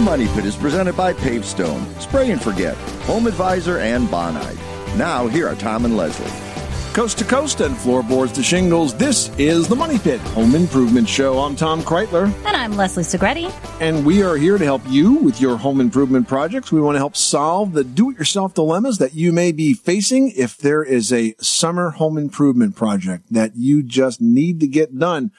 Money Pit. The Money Pit is presented by Pavestone, Spray and Forget, Home Advisor, and Bonide. Now, here are Tom and Leslie. Coast to coast and floorboards to shingles, this is the Money Pit Home Improvement Show. I'm Tom Kraeutler, And I'm Leslie Segrete. and we are here to help you with your home improvement projects. We want to help solve the do it yourself dilemmas that you may be facing if there is a summer home improvement project that you just need to get done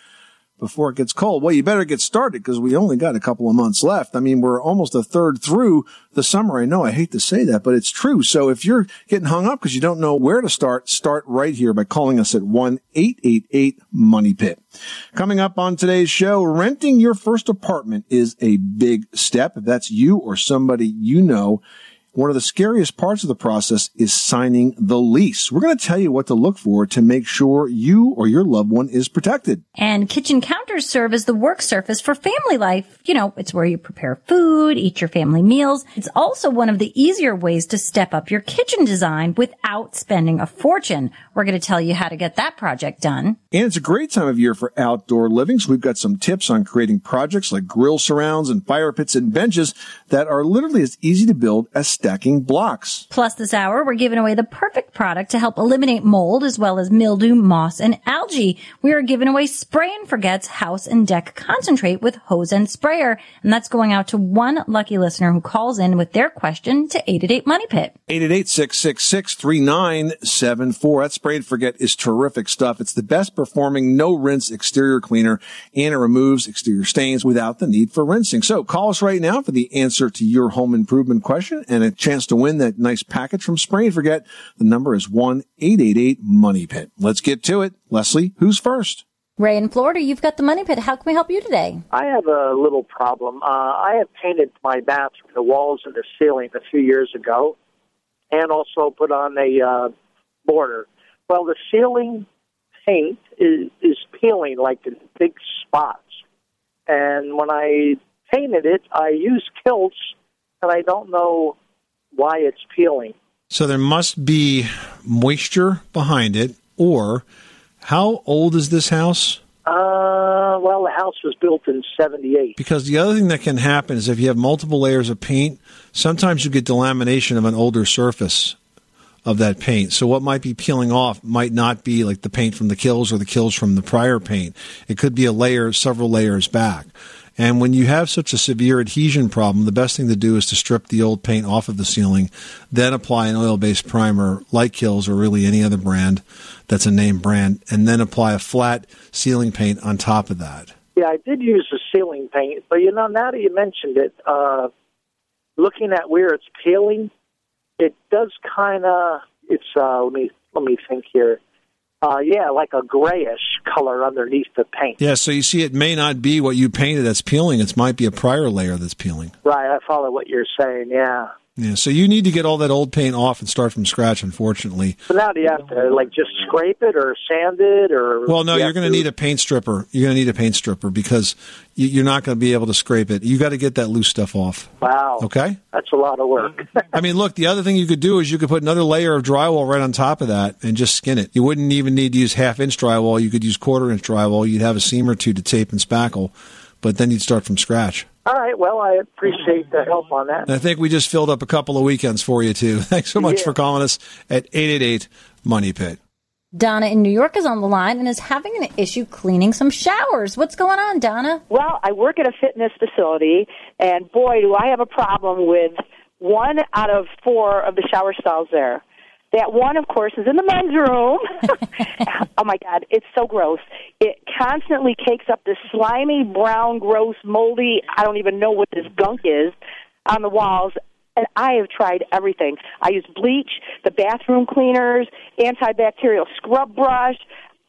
before it gets cold. Well, you better get started because we only got a couple of months left. I mean, we're almost a third through the summer. I know I hate to say that, but it's true. So if you're getting hung up because you don't know where to start, start right here by calling us at 1-888-MONEY-PIT. Coming up on today's show, renting your first apartment is a big step. If that's you or somebody you know, one of the scariest parts of the process is signing the lease. We're going to tell you what to look for to make sure you or your loved one is protected. And kitchen counters serve as the work surface for family life. You know, it's where you prepare food, eat your family meals. It's also one of the easier ways to step up your kitchen design without spending a fortune. We're going to tell you how to get that project done. And it's a great time of year for outdoor living. So we've got some tips on creating projects like grill surrounds and fire pits and benches that are literally as easy to build as stacking blocks. Plus this hour, we're giving away the perfect product to help eliminate mold as well as mildew, moss, and algae. We are giving away Spray and Forget's house and deck concentrate with hose and sprayer. And that's going out to one lucky listener who calls in with their question to 888 Money Pit. 888-666-3974. That spray and forget is terrific stuff. It's the best performing no rinse exterior cleaner and it removes exterior stains without the need for rinsing. So call us right now for the answer to your home improvement question and a chance to win that nice package from Spray and Forget. The number is 1-888-MONEY-PIT. Let's get to it. Leslie, who's first? Ray in Florida, you've got the Money Pit. How can we help you today? I have a little problem. Uh, I have painted my bathroom, the walls and the ceiling a few years ago, and also put on a uh, border. Well, the ceiling paint is, is peeling like in big spots. And when I painted it, I used Kilz, and I don't know why it's peeling. So there must be moisture behind it or how old is this house? Uh, well, the house was built in 78. Because the other thing that can happen is if you have multiple layers of paint, sometimes you get delamination of an older surface of that paint. So what might be peeling off might not be like the paint from the Kilz or the Kilz from the prior paint. It could be a layer, several layers back. And when you have such a severe adhesion problem, the best thing to do is to strip the old paint off of the ceiling, then apply an oil-based primer like Kilz or really any other brand that's a name brand, and then apply a flat ceiling paint on top of that. Yeah, I did use the ceiling paint, but you know, now that you mentioned it, uh, looking at where it's peeling, it does kind of. It's uh, let me let me think here. Uh, yeah, like a grayish color underneath the paint. Yeah, so you see, it may not be what you painted that's peeling. It might be a prior layer that's peeling. Right, I follow what you're saying. Yeah. Yeah, so you need to get all that old paint off and start from scratch. Unfortunately, So now do you have to like just scrape it or sand it or? well, no, you you're going to need a paint stripper. You're going to need a paint stripper because you- you're not going to be able to scrape it. You got to get that loose stuff off. Wow. Okay. That's a lot of work. I mean, look, the other thing you could do is you could put another layer of drywall right on top of that and just skin it. You wouldn't even need to use half inch drywall. You could use quarter inch drywall. You'd have a seam or two to tape and spackle, but then you'd start from scratch. All right. Well, I appreciate the help on that. And I think we just filled up a couple of weekends for you too. Thanks so much Yeah. for calling us at 888 Money Pit. Donna in New York is on the line and is having an issue cleaning some showers. What's going on, Donna? Well, I work at a fitness facility, and boy, do I have a problem with one out of four of the shower stalls there. That one, of course, is in the men's room. oh my God, it's so gross. It constantly cakes up this slimy, brown, gross, moldy, I don't even know what this gunk is on the walls. And I have tried everything. I use bleach, the bathroom cleaners, antibacterial scrub brush.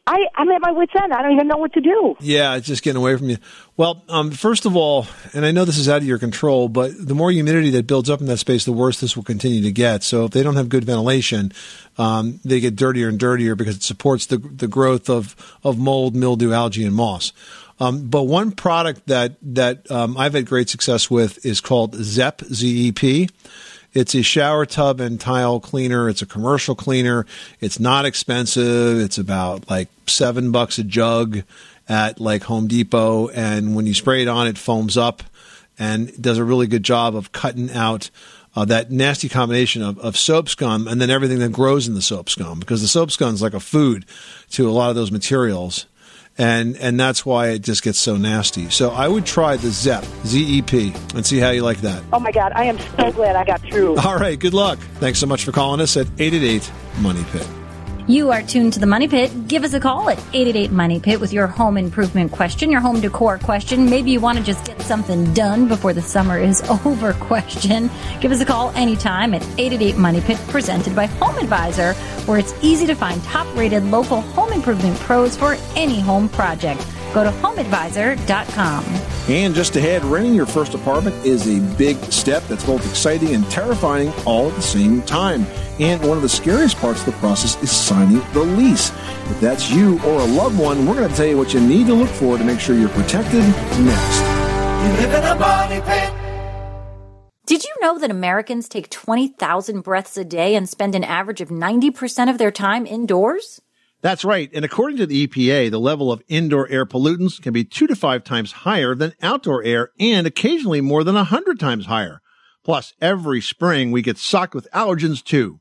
I, I'm at my wit's end. I don't even know what to do. Yeah, it's just getting away from you. Well, um, first of all, and I know this is out of your control, but the more humidity that builds up in that space, the worse this will continue to get. So if they don't have good ventilation, um, they get dirtier and dirtier because it supports the the growth of of mold, mildew, algae, and moss. Um, but one product that that um, I've had great success with is called ZEP, Z-E-P. It's a shower tub and tile cleaner. It's a commercial cleaner. It's not expensive. It's about like seven bucks a jug at like Home Depot. And when you spray it on, it foams up and does a really good job of cutting out uh, that nasty combination of, of soap scum and then everything that grows in the soap scum because the soap scum is like a food to a lot of those materials. And, and that's why it just gets so nasty. So I would try the ZEP, Z-E-P, and see how you like that. Oh my God, I am so glad I got through. All right, good luck. Thanks so much for calling us at 888 Money Pit. You are tuned to the Money Pit. Give us a call at 888 Money Pit with your home improvement question, your home decor question. Maybe you want to just get something done before the summer is over question. Give us a call anytime at 888 Money Pit, presented by Home Advisor, where it's easy to find top rated local home improvement pros for any home project. Go to homeadvisor.com. And just ahead, renting your first apartment is a big step that's both exciting and terrifying all at the same time. And one of the scariest parts of the process is signing the lease. If that's you or a loved one, we're going to tell you what you need to look for to make sure you're protected next. You live in a money pit. Did you know that Americans take 20,000 breaths a day and spend an average of 90% of their time indoors? That's right. And according to the EPA, the level of indoor air pollutants can be two to five times higher than outdoor air and occasionally more than a hundred times higher. Plus, every spring we get socked with allergens too.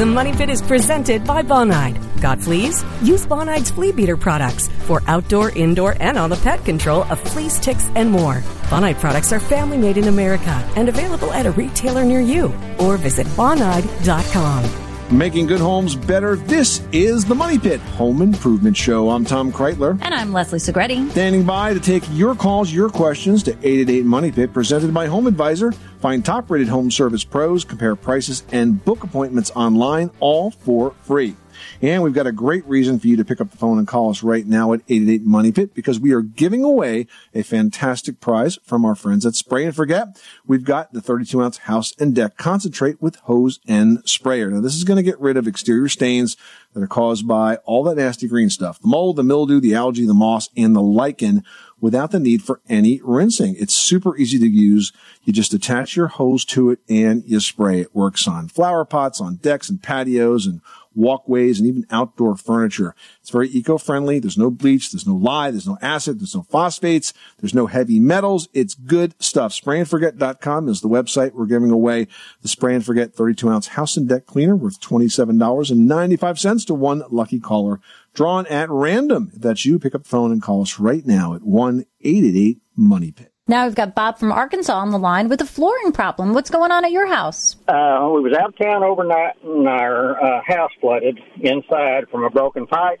The Money Pit is presented by Bonide. Got fleas? Use Bonide's flea beater products for outdoor, indoor, and on the pet control of fleas, ticks, and more. Bonide products are family made in America and available at a retailer near you or visit bonide.com. Making good homes better. This is the Money Pit Home Improvement Show. I'm Tom Kraeutler. And I'm Leslie Segrete. Standing by to take your calls, your questions to 888 Money Pit, presented by Home Advisor. Find top rated home service pros, compare prices, and book appointments online, all for free. And we've got a great reason for you to pick up the phone and call us right now at 888 Money Pit because we are giving away a fantastic prize from our friends at Spray and Forget. We've got the 32 ounce house and deck concentrate with hose and sprayer. Now this is going to get rid of exterior stains that are caused by all that nasty green stuff, the mold, the mildew, the algae, the moss, and the lichen without the need for any rinsing. It's super easy to use. You just attach your hose to it and you spray. It works on flower pots, on decks and patios and walkways and even outdoor furniture. It's very eco-friendly. There's no bleach. There's no lye. There's no acid. There's no phosphates. There's no heavy metals. It's good stuff. Sprayandforget.com is the website. We're giving away the Spray and Forget 32 ounce house and deck cleaner worth $27.95 to one lucky caller drawn at random. If that's you, pick up the phone and call us right now at 1-888-MONEY PIT. Now we've got Bob from Arkansas on the line with a flooring problem. What's going on at your house? Uh, we was out of town overnight, and our uh, house flooded inside from a broken pipe,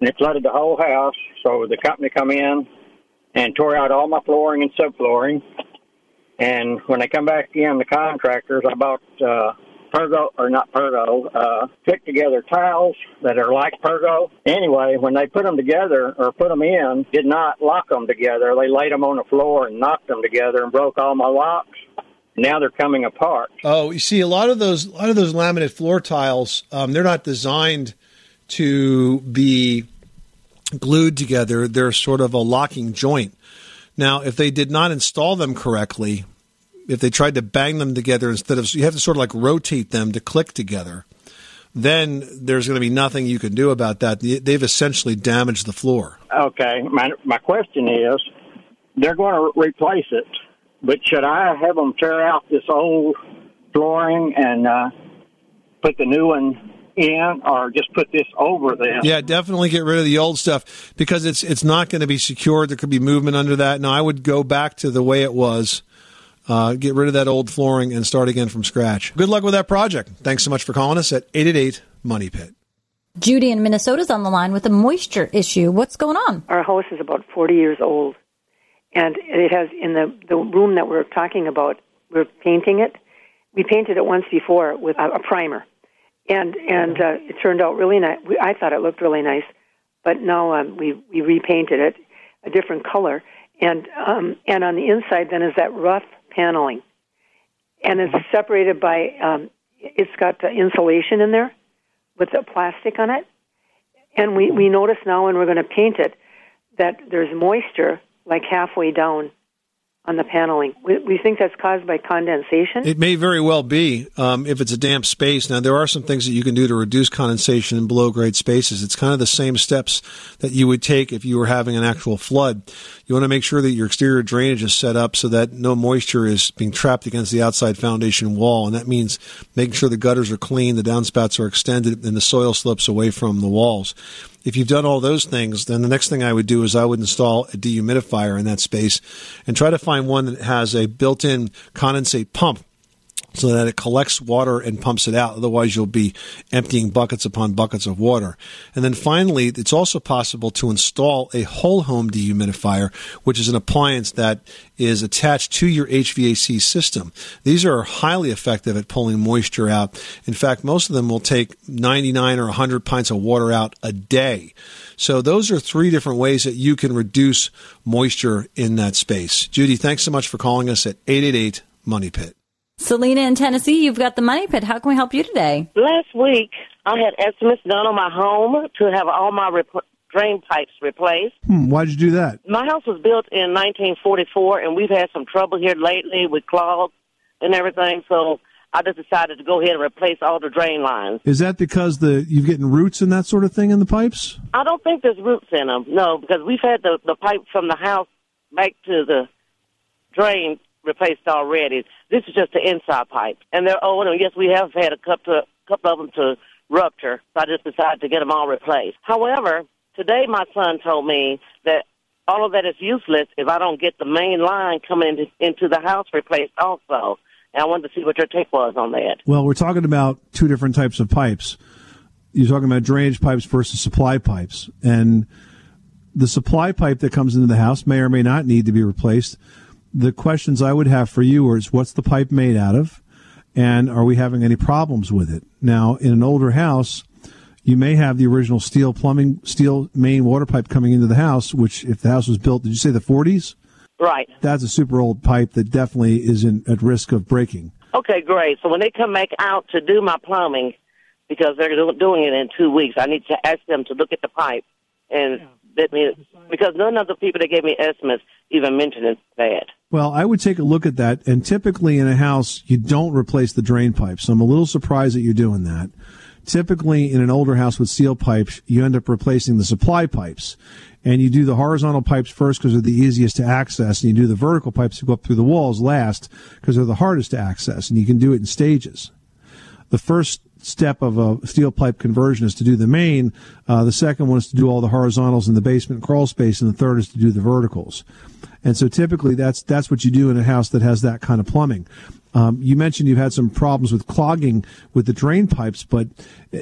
and it flooded the whole house. So the company come in and tore out all my flooring and subflooring. And when they come back in, the contractors, I bought uh, Pergo or not Pergo, uh, fit together tiles that are like Pergo. Anyway, when they put them together or put them in, did not lock them together. They laid them on the floor and knocked them together and broke all my locks. Now they're coming apart. Oh, you see, a lot of those, a lot of those laminate floor tiles, um, they're not designed to be glued together. They're sort of a locking joint. Now, if they did not install them correctly, if they tried to bang them together instead of, you have to sort of like rotate them to click together, then there's going to be nothing you can do about that. They've essentially damaged the floor. Okay, my my question is, they're going to replace it. But should I have them tear out this old flooring and uh, put the new one in, or just put this over this? Yeah, definitely get rid of the old stuff because it's it's not going to be secured. There could be movement under that. No, I would go back to the way it was. Uh, get rid of that old flooring and start again from scratch. Good luck with that project. Thanks so much for calling us at 888 Money Pit. Judy in Minnesota's on the line with a moisture issue. What's going on? Our house is about 40 years old, and it has in the the room that we're talking about. We're painting it. We painted it once before with a, a primer, and and uh, it turned out really nice. I thought it looked really nice, but now um, we we repainted it a different color, and um, and on the inside then is that rough paneling, and it's separated by um, it's got insulation in there with the plastic on it, and we we notice now when we're going to paint it that there's moisture like halfway down on the paneling. We, we think that's caused by condensation. It may very well be um, if it's a damp space. Now, there are some things that you can do to reduce condensation in below grade spaces. It's kind of the same steps that you would take if you were having an actual flood. You want to make sure that your exterior drainage is set up so that no moisture is being trapped against the outside foundation wall. And that means making sure the gutters are clean, the downspouts are extended, and the soil slopes away from the walls. If you've done all those things, then the next thing I would do is I would install a dehumidifier in that space and try to find one that has a built-in condensate pump so that it collects water and pumps it out. Otherwise, you'll be emptying buckets upon buckets of water. And then finally, it's also possible to install a whole home dehumidifier, which is an appliance that is attached to your HVAC system. These are highly effective at pulling moisture out. In fact, most of them will take 99 or 100 pints of water out a day. So those are three different ways that you can reduce moisture in that space. Judy, thanks so much for calling us at 888 Money Pit. Selena in Tennessee, you've got the money pit. How can we help you today? Last week, I had estimates done on my home to have all my rep- drain pipes replaced. Hmm, why'd you do that? My house was built in 1944, and we've had some trouble here lately with clogs and everything. So I just decided to go ahead and replace all the drain lines. Is that because the you've getting roots and that sort of thing in the pipes? I don't think there's roots in them. No, because we've had the the pipe from the house back to the drain replaced already. This is just the inside pipe, and they're old. And yes, we have had a couple, couple of them to rupture. So I just decided to get them all replaced. However, today my son told me that all of that is useless if I don't get the main line coming into, into the house replaced also. And I wanted to see what your take was on that. Well, we're talking about two different types of pipes. You're talking about drainage pipes versus supply pipes, and the supply pipe that comes into the house may or may not need to be replaced the questions I would have for you is what's the pipe made out of? And are we having any problems with it? Now, in an older house, you may have the original steel plumbing, steel main water pipe coming into the house, which if the house was built, did you say the 40s? Right. That's a super old pipe that definitely is in, at risk of breaking. Okay, great. So when they come back out to do my plumbing, because they're doing it in two weeks, I need to ask them to look at the pipe and let me, because none of the people that gave me estimates even mentioned that. Well, I would take a look at that. And typically in a house, you don't replace the drain pipes. So I'm a little surprised that you're doing that. Typically in an older house with steel pipes, you end up replacing the supply pipes. And you do the horizontal pipes first because they're the easiest to access. And you do the vertical pipes that go up through the walls last because they're the hardest to access. And you can do it in stages. The first step of a steel pipe conversion is to do the main. Uh, the second one is to do all the horizontals in the basement crawl space, and the third is to do the verticals. And so typically that's that's what you do in a house that has that kind of plumbing. Um, you mentioned you've had some problems with clogging with the drain pipes, but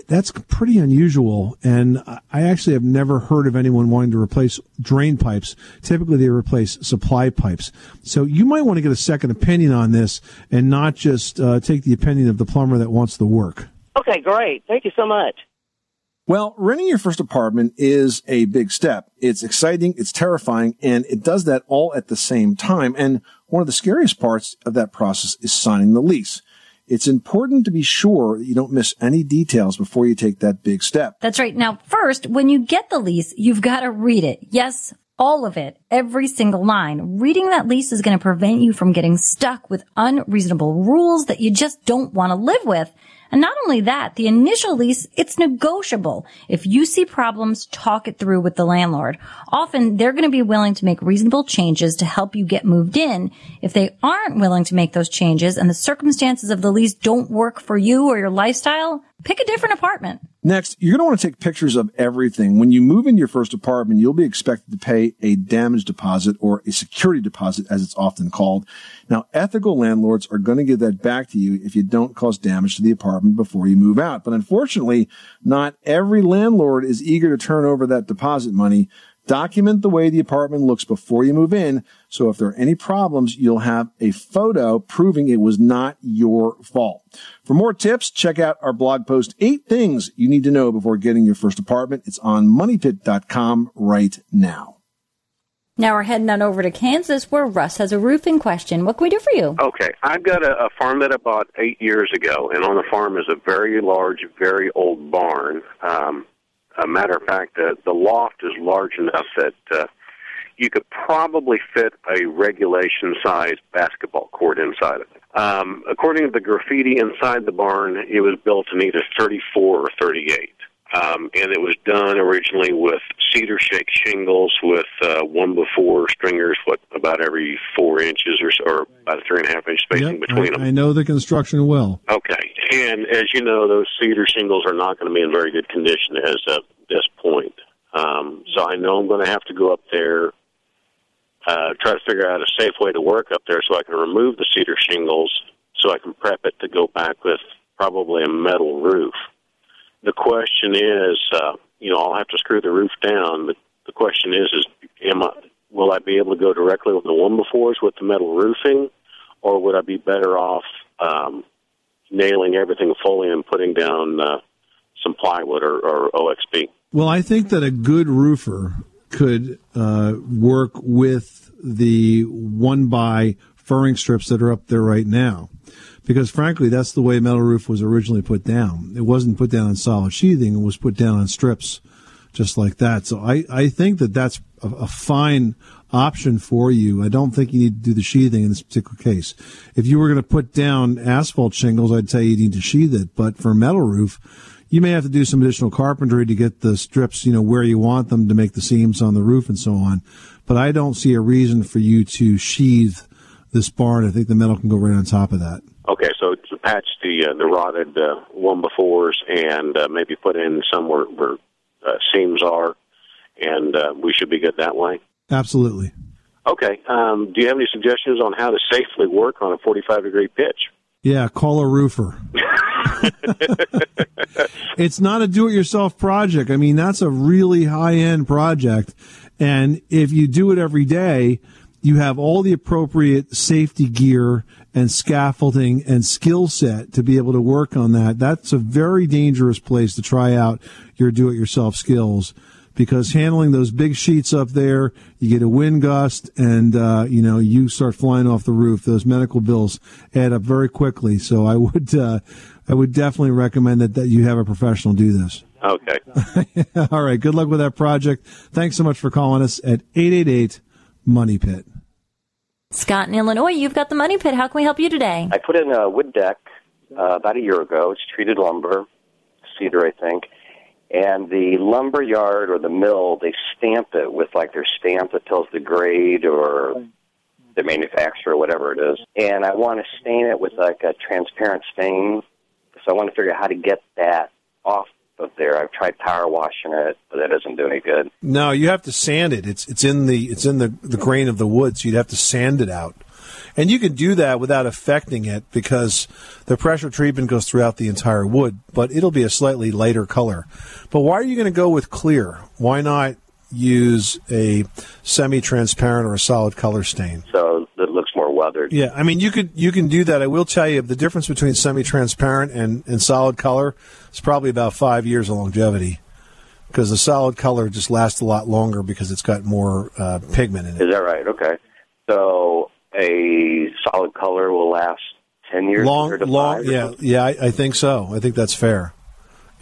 that's pretty unusual. And I actually have never heard of anyone wanting to replace drain pipes. Typically, they replace supply pipes. So you might want to get a second opinion on this and not just uh, take the opinion of the plumber that wants the work. Okay, great. Thank you so much. Well, renting your first apartment is a big step. It's exciting, it's terrifying, and it does that all at the same time. And one of the scariest parts of that process is signing the lease. It's important to be sure that you don't miss any details before you take that big step. That's right. Now, first, when you get the lease, you've got to read it. Yes, All of it, every single line. Reading that lease is going to prevent you from getting stuck with unreasonable rules that you just don't want to live with. And not only that, the initial lease, it's negotiable. If you see problems, talk it through with the landlord. Often they're going to be willing to make reasonable changes to help you get moved in. If they aren't willing to make those changes and the circumstances of the lease don't work for you or your lifestyle, pick a different apartment. Next, you're going to want to take pictures of everything. When you move into your first apartment, you'll be expected to pay a damage deposit or a security deposit, as it's often called. Now, ethical landlords are going to give that back to you if you don't cause damage to the apartment before you move out. But unfortunately, not every landlord is eager to turn over that deposit money. Document the way the apartment looks before you move in. So if there are any problems, you'll have a photo proving it was not your fault. For more tips, check out our blog post, eight things you need to know before getting your first apartment. It's on moneypit.com right now. Now we're heading on over to Kansas where Russ has a roofing question. What can we do for you? Okay, I've got a, a farm that I bought eight years ago, and on the farm is a very large, very old barn. Um, a matter of fact, the, the loft is large enough that uh, you could probably fit a regulation sized basketball court inside of it. Um, according to the graffiti inside the barn, it was built in either 34 or 38. Um, and it was done originally with cedar shake shingles with uh, one before stringers, what about every four inches or so, or about a three and a half inch spacing Yep, between I, them. I know the construction well. Okay, and as you know, those cedar shingles are not going to be in very good condition as of this point. Um, so I know I'm going to have to go up there, uh, try to figure out a safe way to work up there so I can remove the cedar shingles, so I can prep it to go back with probably a metal roof. The question is, uh, you know, I'll have to screw the roof down, but the question is, is am I, will I be able to go directly with the one befores with the metal roofing, or would I be better off um, nailing everything fully and putting down uh, some plywood or, or OSB? Well, I think that a good roofer could uh, work with the one by furring strips that are up there right now. Because frankly, that's the way metal roof was originally put down. It wasn't put down on solid sheathing. It was put down on strips just like that. So I, I think that that's a, a fine option for you. I don't think you need to do the sheathing in this particular case. If you were going to put down asphalt shingles, I'd say you need to sheathe it. But for metal roof, you may have to do some additional carpentry to get the strips, you know, where you want them to make the seams on the roof and so on. But I don't see a reason for you to sheathe this barn. I think the metal can go right on top of that. Okay, so to patch the uh, the rotted uh, one befores and uh, maybe put in somewhere where uh, seams are, and uh, we should be good that way. Absolutely. Okay. Um, do you have any suggestions on how to safely work on a 45 degree pitch? Yeah, call a roofer. it's not a do-it-yourself project. I mean, that's a really high-end project, and if you do it every day, you have all the appropriate safety gear and scaffolding and skill set to be able to work on that. That's a very dangerous place to try out your do-it-yourself skills because handling those big sheets up there, you get a wind gust and, uh, you know, you start flying off the roof. Those medical bills add up very quickly. So I would, uh, I would definitely recommend that, that you have a professional do this. Okay. All right. Good luck with that project. Thanks so much for calling us at 888 Money Pit. Scott in Illinois, you've got the money pit. How can we help you today? I put in a wood deck uh, about a year ago. It's treated lumber, cedar, I think. And the lumber yard or the mill, they stamp it with like their stamp that tells the grade or the manufacturer, whatever it is. And I want to stain it with like a transparent stain. So I want to figure out how to get that off of there. I've tried power washing it, but that doesn't do any good. No, you have to sand it. It's it's in the it's in the, the grain of the wood, so you'd have to sand it out. And you can do that without affecting it because the pressure treatment goes throughout the entire wood, but it'll be a slightly lighter color. But why are you going to go with clear? Why not use a semi-transparent or a solid color stain? So it looks more weathered. Yeah, I mean you could you can do that. I will tell you the difference between semi-transparent and, and solid color is probably about five years of longevity because the solid color just lasts a lot longer because it's got more uh, pigment in it. Is that right? Okay. So a solid color will last 10 years long, to long, five yeah, yeah. I, I think so. I think that's fair.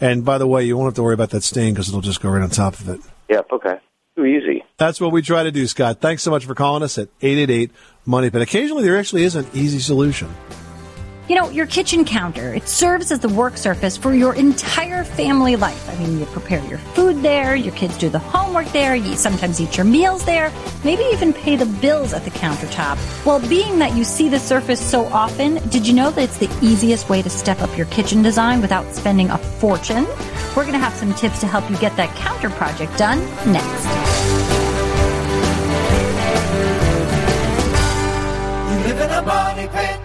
And by the way, you won't have to worry about that stain because it'll just go right on top of it. Yep, okay. Too easy. That's what we try to do, Scott. Thanks so much for calling us at 888 Money Pit. Occasionally, there actually is an easy solution. You know, your kitchen counter, it serves as the work surface for your entire family life. I mean, you prepare your food there, your kids do the homework there, you sometimes eat your meals there, maybe even pay the bills at the countertop. Well, being that you see the surface so often, did you know that it's the easiest way to step up your kitchen design without spending a fortune? We're going to have some tips to help you get that counter project done next. You live in a money pit.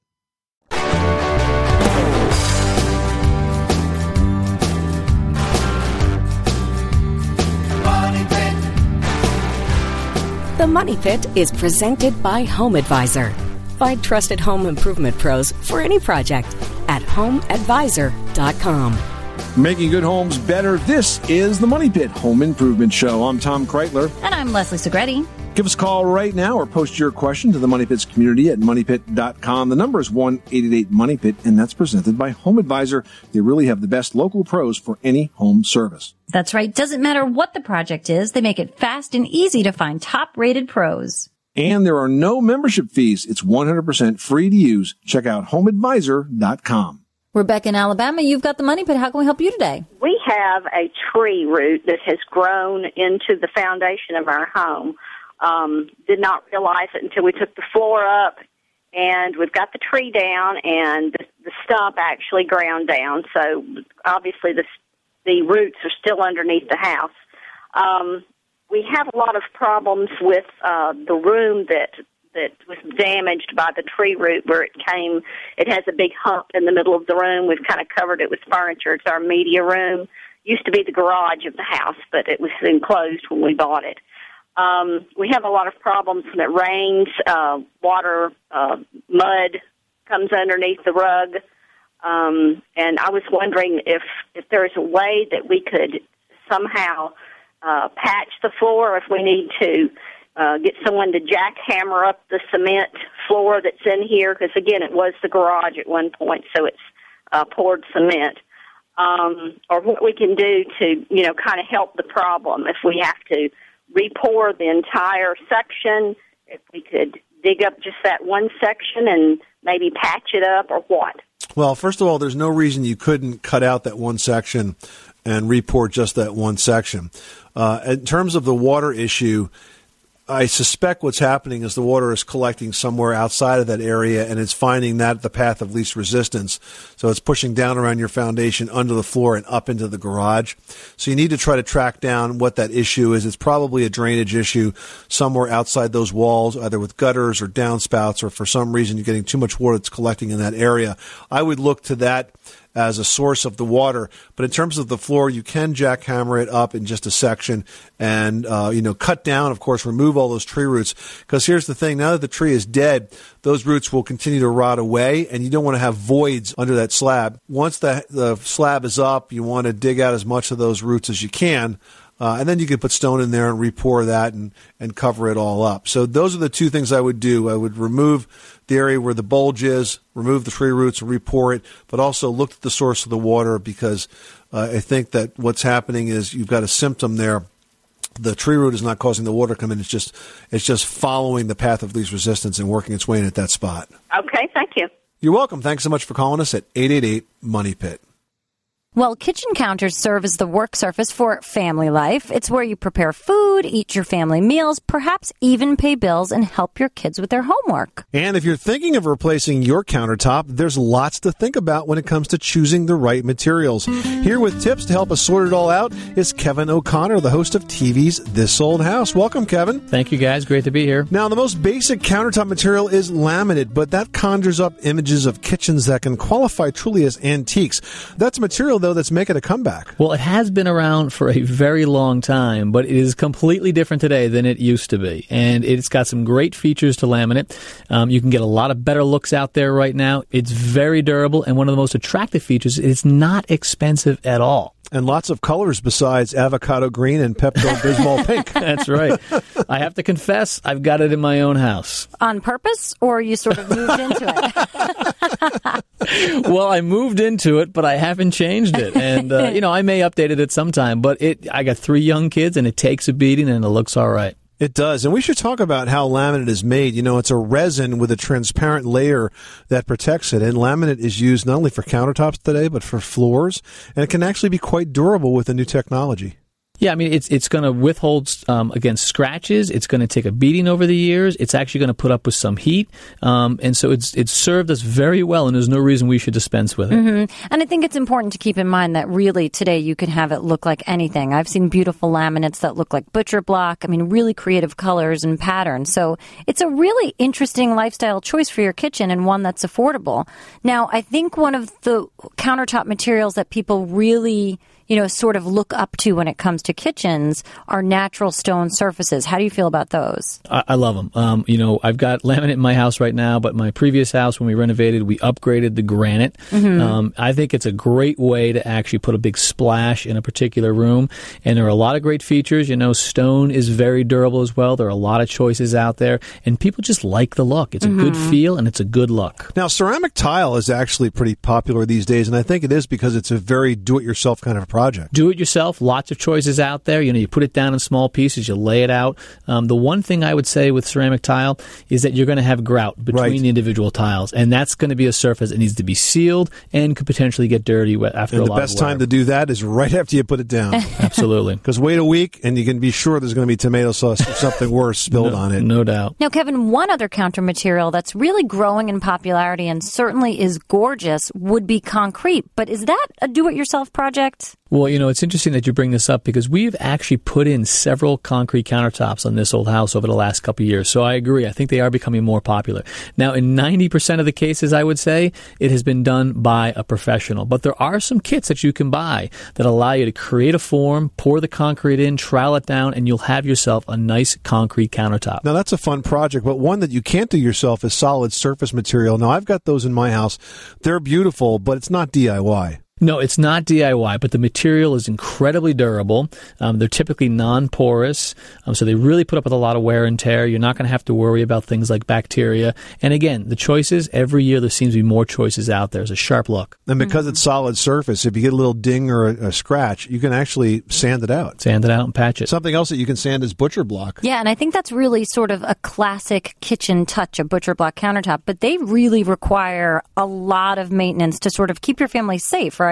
The Money Pit is presented by Home Advisor. Find trusted home improvement pros for any project at homeadvisor.com. Making good homes better. This is the Money Pit Home Improvement Show. I'm Tom Kraeutler. And I'm Leslie Segrete. Give us a call right now or post your question to the Money Pit's community at moneypit.com. The number is 1-888 Money Pit, and that's presented by Home Advisor. They really have the best local pros for any home service. That's right. Doesn't matter what the project is, they make it fast and easy to find top rated pros. And there are no membership fees. It's 100% free to use. Check out homeadvisor.com. Rebecca in Alabama, you've got the money pit. How can we help you today? We have a tree root that has grown into the foundation of our home. Um, did not realize it until we took the floor up, and we've got the tree down, and the, the stump actually ground down. So obviously, the the roots are still underneath the house. Um, we have a lot of problems with uh, the room that that was damaged by the tree root where it came. It has a big hump in the middle of the room. We've kind of covered it with furniture. It's our media room. Used to be the garage of the house, but it was enclosed when we bought it. Um, we have a lot of problems when it rains. Uh, water, uh, mud comes underneath the rug. Um, and I was wondering if, if there is a way that we could somehow uh, patch the floor if we need to uh, get someone to jackhammer up the cement floor that's in here because again it was the garage at one point so it's uh, poured cement um, or what we can do to you know kind of help the problem if we have to repour the entire section if we could dig up just that one section and maybe patch it up or what Well, first of all, there's no reason you couldn't cut out that one section and report just that one section. Uh, in terms of the water issue, I suspect what's happening is the water is collecting somewhere outside of that area and it's finding that the path of least resistance. So it's pushing down around your foundation, under the floor, and up into the garage. So you need to try to track down what that issue is. It's probably a drainage issue somewhere outside those walls, either with gutters or downspouts, or for some reason you're getting too much water that's collecting in that area. I would look to that as a source of the water. But in terms of the floor, you can jackhammer it up in just a section and, uh, you know, cut down, of course, remove all those tree roots. Because here's the thing now that the tree is dead, those roots will continue to rot away, and you don't want to have voids under that slab. Once the, the slab is up, you want to dig out as much of those roots as you can. Uh, and then you can put stone in there and repour that and, and cover it all up. So those are the two things I would do. I would remove the area where the bulge is, remove the tree roots and repour it, but also look at the source of the water because uh, I think that what's happening is you've got a symptom there. The tree root is not causing the water to come in. It's just it's just following the path of least resistance and working its way in at that spot. Okay, thank you. You're welcome. Thanks so much for calling us at 888 Money Pit. Well, kitchen counters serve as the work surface for family life. It's where you prepare food, eat your family meals, perhaps even pay bills and help your kids with their homework. And if you're thinking of replacing your countertop, there's lots to think about when it comes to choosing the right materials. Here with tips to help us sort it all out is Kevin O'Connor, the host of TV's This Old House. Welcome, Kevin. Thank you, guys. Great to be here. Now, the most basic countertop material is laminate, but that conjures up images of kitchens that can qualify truly as antiques. That's a material, though, that's making a comeback. Well, it has been around for a very long time, but it is completely different today than it used to be. And it's got some great features to laminate. Um, you can get a lot of better looks out there right now. It's very durable, and one of the most attractive features is it's not expensive at all. And lots of colors besides avocado green and Pepto Bismol pink. That's right. I have to confess, I've got it in my own house. On purpose, or you sort of moved into it? well, I moved into it, but I haven't changed it. And, uh, you know, I may update it at some time, but it, I got three young kids and it takes a beating and it looks all right. It does. And we should talk about how laminate is made. You know, it's a resin with a transparent layer that protects it. And laminate is used not only for countertops today, but for floors. And it can actually be quite durable with the new technology. Yeah, I mean, it's it's going to withhold um, against scratches. It's going to take a beating over the years. It's actually going to put up with some heat, um, and so it's it's served us very well. And there's no reason we should dispense with it. Mm-hmm. And I think it's important to keep in mind that really today you can have it look like anything. I've seen beautiful laminates that look like butcher block. I mean, really creative colors and patterns. So it's a really interesting lifestyle choice for your kitchen and one that's affordable. Now, I think one of the countertop materials that people really you know, sort of look up to when it comes to kitchens are natural stone surfaces. How do you feel about those? I, I love them. Um, you know, I've got laminate in my house right now, but my previous house, when we renovated, we upgraded the granite. Mhm. Um, I think it's a great way to actually put a big splash in a particular room. And there are a lot of great features. You know, stone is very durable as well. There are a lot of choices out there, and people just like the look. It's a good Mhm. feel and it's a good look. Now, ceramic tile is actually pretty popular these days, and I think it is because it's a very do-it-yourself kind of a project. Do it yourself. Lots of choices out there. You know, you put it down in small pieces, you lay it out. Um, the one thing I would say with ceramic tile is that you're going to have grout between the individual tiles, and that's going to be a surface that needs to be sealed and could potentially get dirty after And a the lot best of wear. time to do that is right after you put it down. Absolutely. Because wait a week, and you can be sure there's going to be tomato sauce or something worse spilled No- on it. No doubt. Now, Kevin, one other counter material that's really growing in popularity and certainly is gorgeous would be concrete. But is that a do it yourself project? Well, you know, it's interesting that you bring this up because we've actually put in several concrete countertops on this old house over the last couple years. So I agree. I think they are becoming more popular. Now, in 90% of the cases, I would say it has been done by a professional. But there are some kits that you can buy that allow you to create a form, pour the concrete in, trowel it down, and you'll have yourself a nice concrete countertop. Now that's a fun project, but one that you can't do yourself is solid surface material. Now I've got those in my house. They're beautiful, but it's not DIY. No, it's not DIY, but the material is incredibly durable. Um, they're typically non-porous, um, so they really put up with a lot of wear and tear. You're not going to have to worry about things like bacteria. And again, the choices every year there seems to be more choices out there. It's a sharp look. And because it's solid surface, if you get a little ding or a, a scratch, you can actually sand it out. Sand it out and patch it. Something else that you can sand is butcher block. Yeah, and I think that's really sort of a classic kitchen touch, a butcher block countertop. But they really require a lot of maintenance to sort of keep your family safe, right?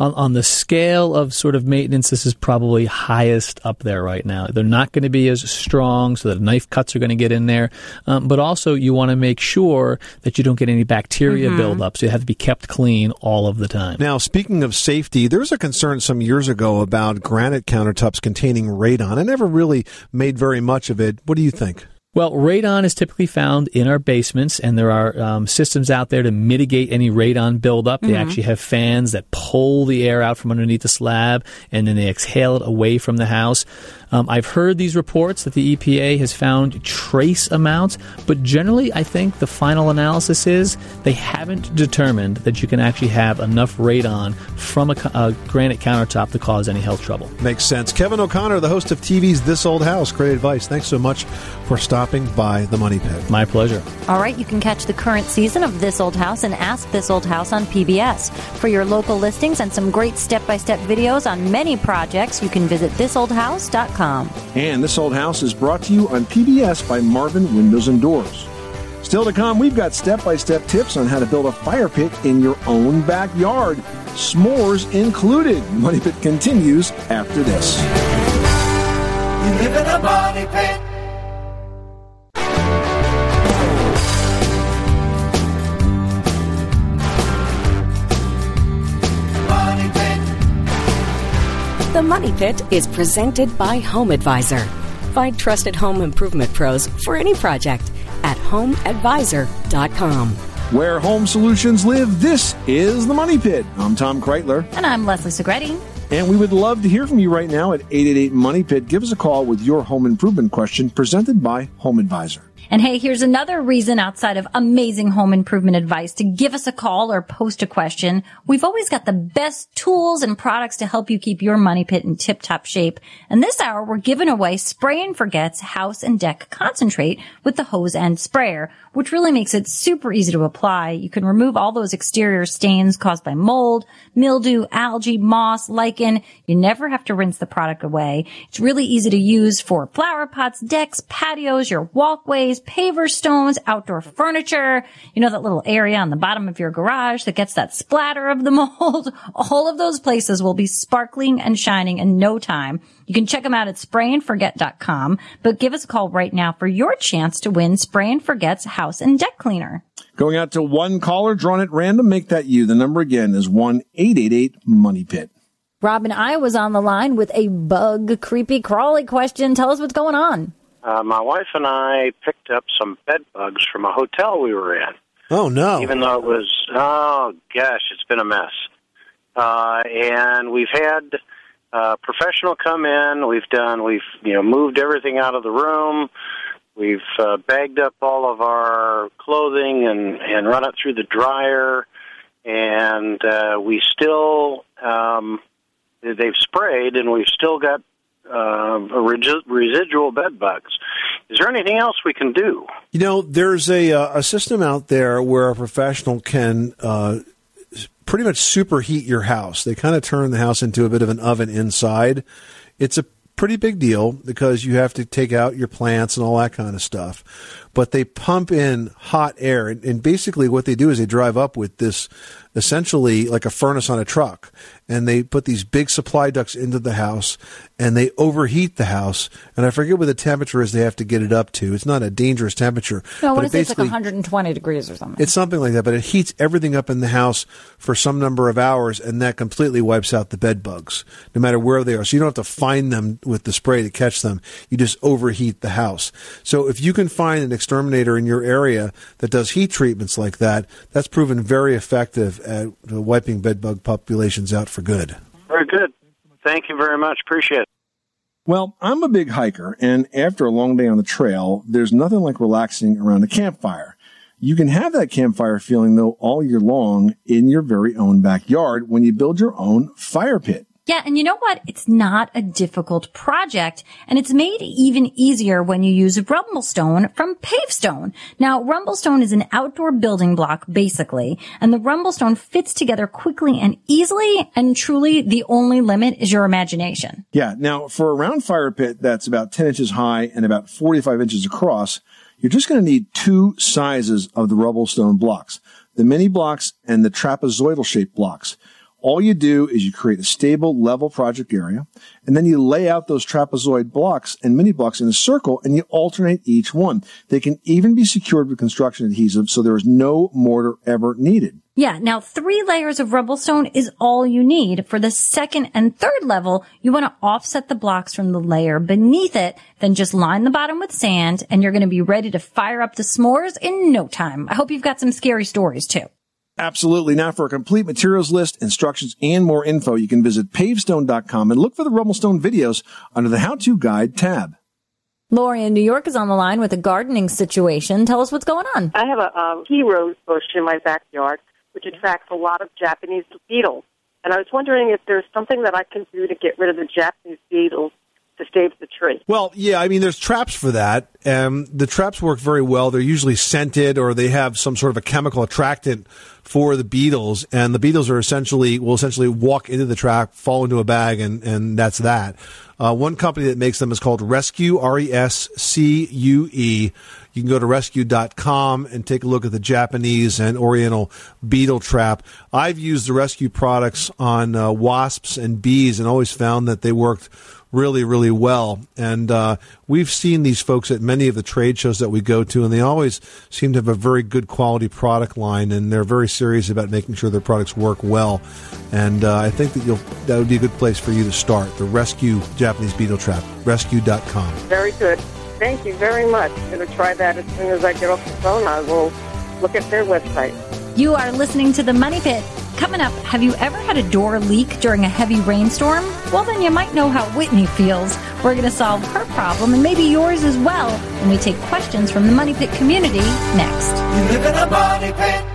On, on the scale of sort of maintenance, this is probably highest up there right now. They're not going to be as strong, so the knife cuts are going to get in there. Um, but also, you want to make sure that you don't get any bacteria Mhm. buildup, so you have to be kept clean all of the time. Now, speaking of safety, there was a concern some years ago about granite countertops containing radon. I never really made very much of it. What do you think? Well, radon is typically found in our basements, and there are um, systems out there to mitigate any radon buildup. They Mhm. actually have fans that pull the air out from underneath the slab, and then they exhale it away from the house. Um, I've heard these reports that the EPA has found trace amounts, but generally, I think the final analysis is they haven't determined that you can actually have enough radon from a, a granite countertop to cause any health trouble. Makes sense. Kevin O'Connor, the host of TV's This Old House. Great advice. Thanks so much for stopping by the Money Pit. My pleasure. All right, you can catch the current season of This Old House and Ask This Old House on PBS. For your local listings and some great step by step videos on many projects, you can visit thisoldhouse.com. And This Old House is brought to you on PBS by Marvin Windows and Doors. Still to come, we've got step by step tips on how to build a fire pit in your own backyard. S'mores included. Money Pit continues after this. You live in a money pit. The Money Pit is presented by Home Advisor. Find trusted home improvement pros for any project at homeadvisor.com. Where home solutions live, this is the Money Pit. I'm Tom Kraeutler. And I'm Leslie Segrete. And we would love to hear from you right now at 888 Money Pit. Give us a call with your home improvement question presented by Home Advisor. And hey, here's another reason outside of amazing home improvement advice to give us a call or post a question. We've always got the best tools and products to help you keep your money pit in tip top shape. And this hour, we're giving away Spray and Forget's house and deck concentrate with the hose end sprayer, which really makes it super easy to apply. You can remove all those exterior stains caused by mold, mildew, algae, moss, lichen. You never have to rinse the product away. It's really easy to use for flower pots, decks, patios, your walkways, paver stones, outdoor furniture. You know that little area on the bottom of your garage that gets that splatter of the mold. All of those places will be sparkling and shining in no time. You can check them out at sprayandforget.com, but give us a call right now for your chance to win Spray and Forget's house and deck cleaner. Going out to one caller drawn at random. Make that you. The number again is 1 888 Money Pit. Robin I was on the line with a bug, creepy, crawly question. Tell us what's going on. Uh, my wife and I picked up some bed bugs from a hotel we were in. Oh, no. Even though it was, oh gosh, it's been a mess. Uh, and we've had uh, professional come in. We've done, we've you know moved everything out of the room. We've uh, bagged up all of our clothing and and run it through the dryer. And uh, we still, um, they've sprayed, and we've still got uh, residual bed bugs. Is there anything else we can do? You know, there's a, uh, a system out there where a professional can uh, pretty much superheat your house. They kind of turn the house into a bit of an oven inside. It's a pretty big deal because you have to take out your plants and all that kind of stuff. But they pump in hot air, and, and basically what they do is they drive up with this essentially like a furnace on a truck, and they put these big supply ducts into the house, and they overheat the house. And I forget what the temperature is they have to get it up to. It's not a dangerous temperature. No, but what it is it? It's like 120 degrees or something. it's something like that, but it heats everything up in the house for some number of hours, and that completely wipes out the bed bugs, no matter where they are. So you don't have to find them with the spray to catch them. You just overheat the house. So if you can find an exterminator in your area that does heat treatments like that, that's proven very effective at uh, wiping bedbug populations out for good. Very good. Thank you very much. Appreciate it. Well, I'm a big hiker, and after a long day on the trail, there's nothing like relaxing around a campfire. You can have that campfire feeling, though, all year long in your very own backyard when you build your own fire pit. Yeah, and you know what? It's not a difficult project, and it's made even easier when you use Rumblestone from Pavestone. Now, Rumblestone is an outdoor building block, basically, and the Rumblestone fits together quickly and easily, and truly, the only limit is your imagination. Yeah. Now, for a round fire pit that's about 10 inches high and about 45 inches across, you're just going to need two sizes of the Rumblestone blocks, the mini blocks and the trapezoidal shaped blocks. All you do is you create a stable, level project area, and then you lay out those trapezoid blocks and mini blocks in a circle, and you alternate each one. They can even be secured with construction adhesive, so there is no mortar ever needed. Yeah, now three layers of Rumblestone is all you need. For the second and third level, you want to offset the blocks from the layer beneath it, then just line the bottom with sand, and you're going to be ready to fire up the s'mores in no time. I hope you've got some scary stories too. Absolutely. Now for a complete materials list, instructions, and more info, you can visit pavestone.com and look for the Rumblestone videos under the How To Guide tab. Lori in New York is on the line with a gardening situation. Tell us what's going on. I have a, a pea rose bush in my backyard, which attracts a lot of Japanese beetles. And I was wondering if there's something that I can do to get rid of the Japanese beetles to save the tree. Well, yeah, I mean, there's traps for that. Um, the traps work very well. They're usually scented or they have some sort of a chemical attractant for the beetles, and the beetles are essentially will essentially walk into the trap, fall into a bag, and and that's that. Uh, one company that makes them is called Rescue, R E S C U E. You can go to rescue.com and take a look at the Japanese and Oriental beetle trap. I've used the Rescue products on uh, wasps and bees and always found that they worked really, really well. And uh, we've seen these folks at many of the trade shows that we go to, and they always seem to have a very good quality product line, and they're very serious about making sure their products work well. And uh, I think that you'll that would be a good place for you to start. The Rescue Japanese Beetle Trap, rescue.com. Very good. Thank you very much. I'm going to try that as soon as I get off the phone. I will look at their website. You are listening to the Money Pit. Coming up, have you ever had a door leak during a heavy rainstorm? Well, then you might know how Whitney feels. We're going to solve her problem and maybe yours as well when we take questions from the Money Pit community next. You live in a money pit.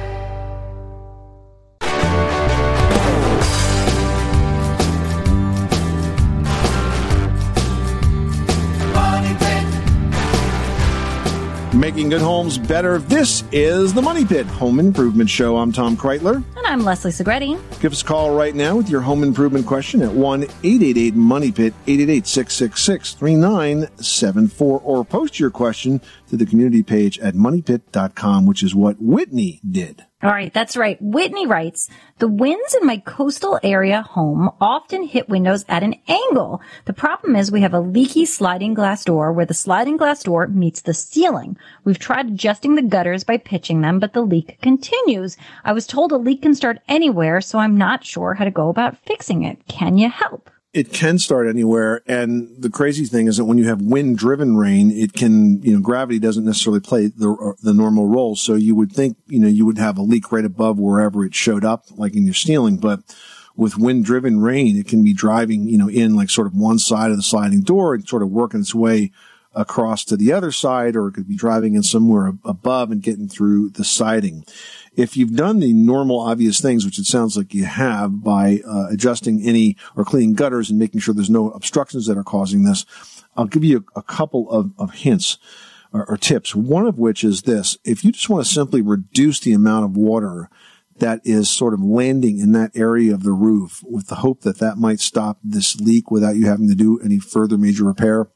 Making good homes better. This is the Money Pit Home Improvement Show. I'm Tom Kraeutler. And I'm Leslie Segrete. Give us a call right now with your home improvement question at 1 888 Money Pit, 888 666 3974, or post your question to the community page at moneypit.com, which is what Whitney did. All right, that's right. Whitney writes, the winds in my coastal area home often hit windows at an angle. The problem is we have a leaky sliding glass door where the sliding glass door meets the ceiling. We've tried adjusting the gutters by pitching them, but the leak continues. I was told a leak can start anywhere, so I'm not sure how to go about fixing it. Can you help? It can start anywhere. And the crazy thing is that when you have wind driven rain, it can, you know, gravity doesn't necessarily play the, the normal role. So you would think, you know, you would have a leak right above wherever it showed up, like in your ceiling. But with wind driven rain, it can be driving, you know, in like sort of one side of the sliding door and sort of working its way across to the other side, or it could be driving in somewhere above and getting through the siding. If you've done the normal obvious things, which it sounds like you have by uh, adjusting any or cleaning gutters and making sure there's no obstructions that are causing this, I'll give you a, a couple of, of hints or, or tips. One of which is this. If you just want to simply reduce the amount of water that is sort of landing in that area of the roof with the hope that that might stop this leak without you having to do any further major repair,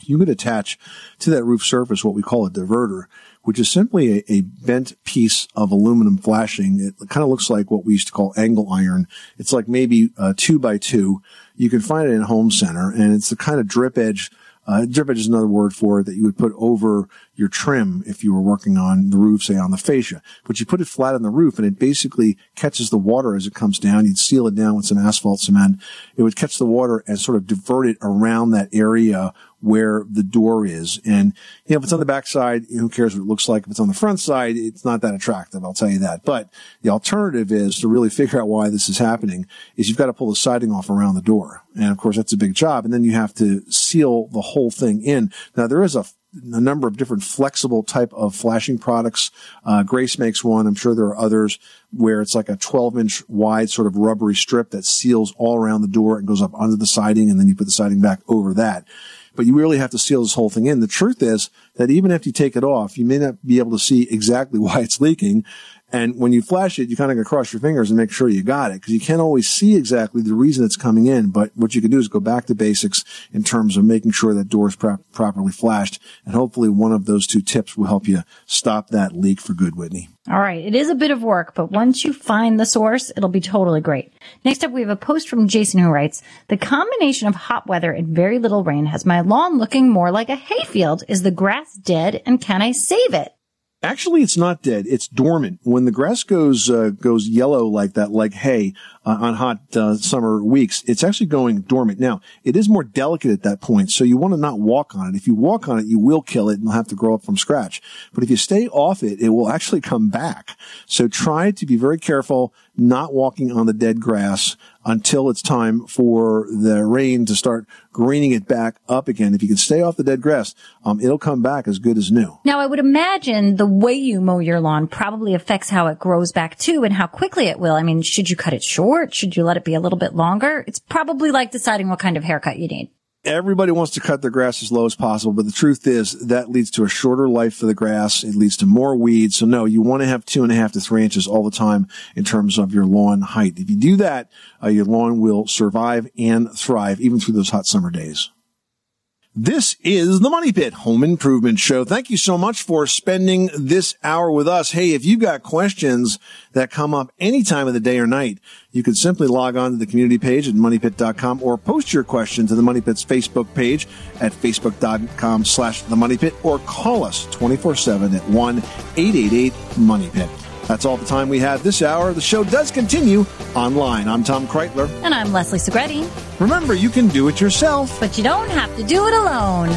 you could attach to that roof surface what we call a diverter, which is simply a, a, bent piece of aluminum flashing. It kind of looks like what we used to call angle iron. It's like maybe uh, two by two. You can find it in home center, and it's the kind of drip edge. Uh, drip edge is another word for it that you would put over your trim if you were working on the roof, say on the fascia. But you put it flat on the roof, and it basically catches the water as it comes down. You'd seal it down with some asphalt cement. It would catch the water and sort of divert it around that area where the door is. And, you know, if it's on the back side, who cares what it looks like? If it's on the front side, it's not that attractive. I'll tell you that. But the alternative is to really figure out why this is happening is you've got to pull the siding off around the door. And of course, that's a big job. And then you have to seal the whole thing in. Now there is a a number of different flexible type of flashing products. Uh, Grace makes one. I'm sure there are others where it's like a 12 inch wide sort of rubbery strip that seals all around the door and goes up under the siding. And then you put the siding back over that but you really have to seal this whole thing in. The truth is that even if you take it off, you may not be able to see exactly why it's leaking. And when you flash it, you kind of cross your fingers and make sure you got it because you can't always see exactly the reason it's coming in. But what you can do is go back to basics in terms of making sure that door is pro- properly flashed. And hopefully one of those two tips will help you stop that leak for good, Whitney. All right. It is a bit of work, but once you find the source, it'll be totally great. Next up, we have a post from Jason who writes, the combination of hot weather and very little rain has my lawn looking more like a hayfield. Is the grass dead and can I save it? Actually, it's not dead. It's dormant. When the grass goes uh, goes yellow like that, like hay uh, on hot uh, summer weeks, it's actually going dormant. Now, it is more delicate at that point, so you want to not walk on it. If you walk on it, you will kill it and have to grow up from scratch. But if you stay off it, it will actually come back. So try to be very careful not walking on the dead grass until it's time for the rain to start greening it back up again. If you can stay off the dead grass, um, it'll come back as good as new. Now, I would imagine the way you mow your lawn probably affects how it grows back too and how quickly it will. I mean, should you cut it short? Should you let it be a little bit longer? It's probably like deciding what kind of haircut you need. Everybody wants to cut their grass as low as possible, but the truth is that leads to a shorter life for the grass. It leads to more weeds. So no, you want to have two and a half to three inches all the time in terms of your lawn height. If you do that, uh, your lawn will survive and thrive even through those hot summer days. This is the Money Pit Home Improvement Show. Thank you so much for spending this hour with us. Hey, if you've got questions that come up any time of the day or night, you can simply log on to the community page at moneypit.com or post your question to the Money Pit's Facebook page at facebook.com slash the Money Pit or call us 24-7 at 1-888-MONEY-PIT. That's all the time we have this hour. The show does continue online. I'm Tom Kraeutler. And I'm Leslie Segrete. Remember, you can do it yourself. But you don't have to do it alone.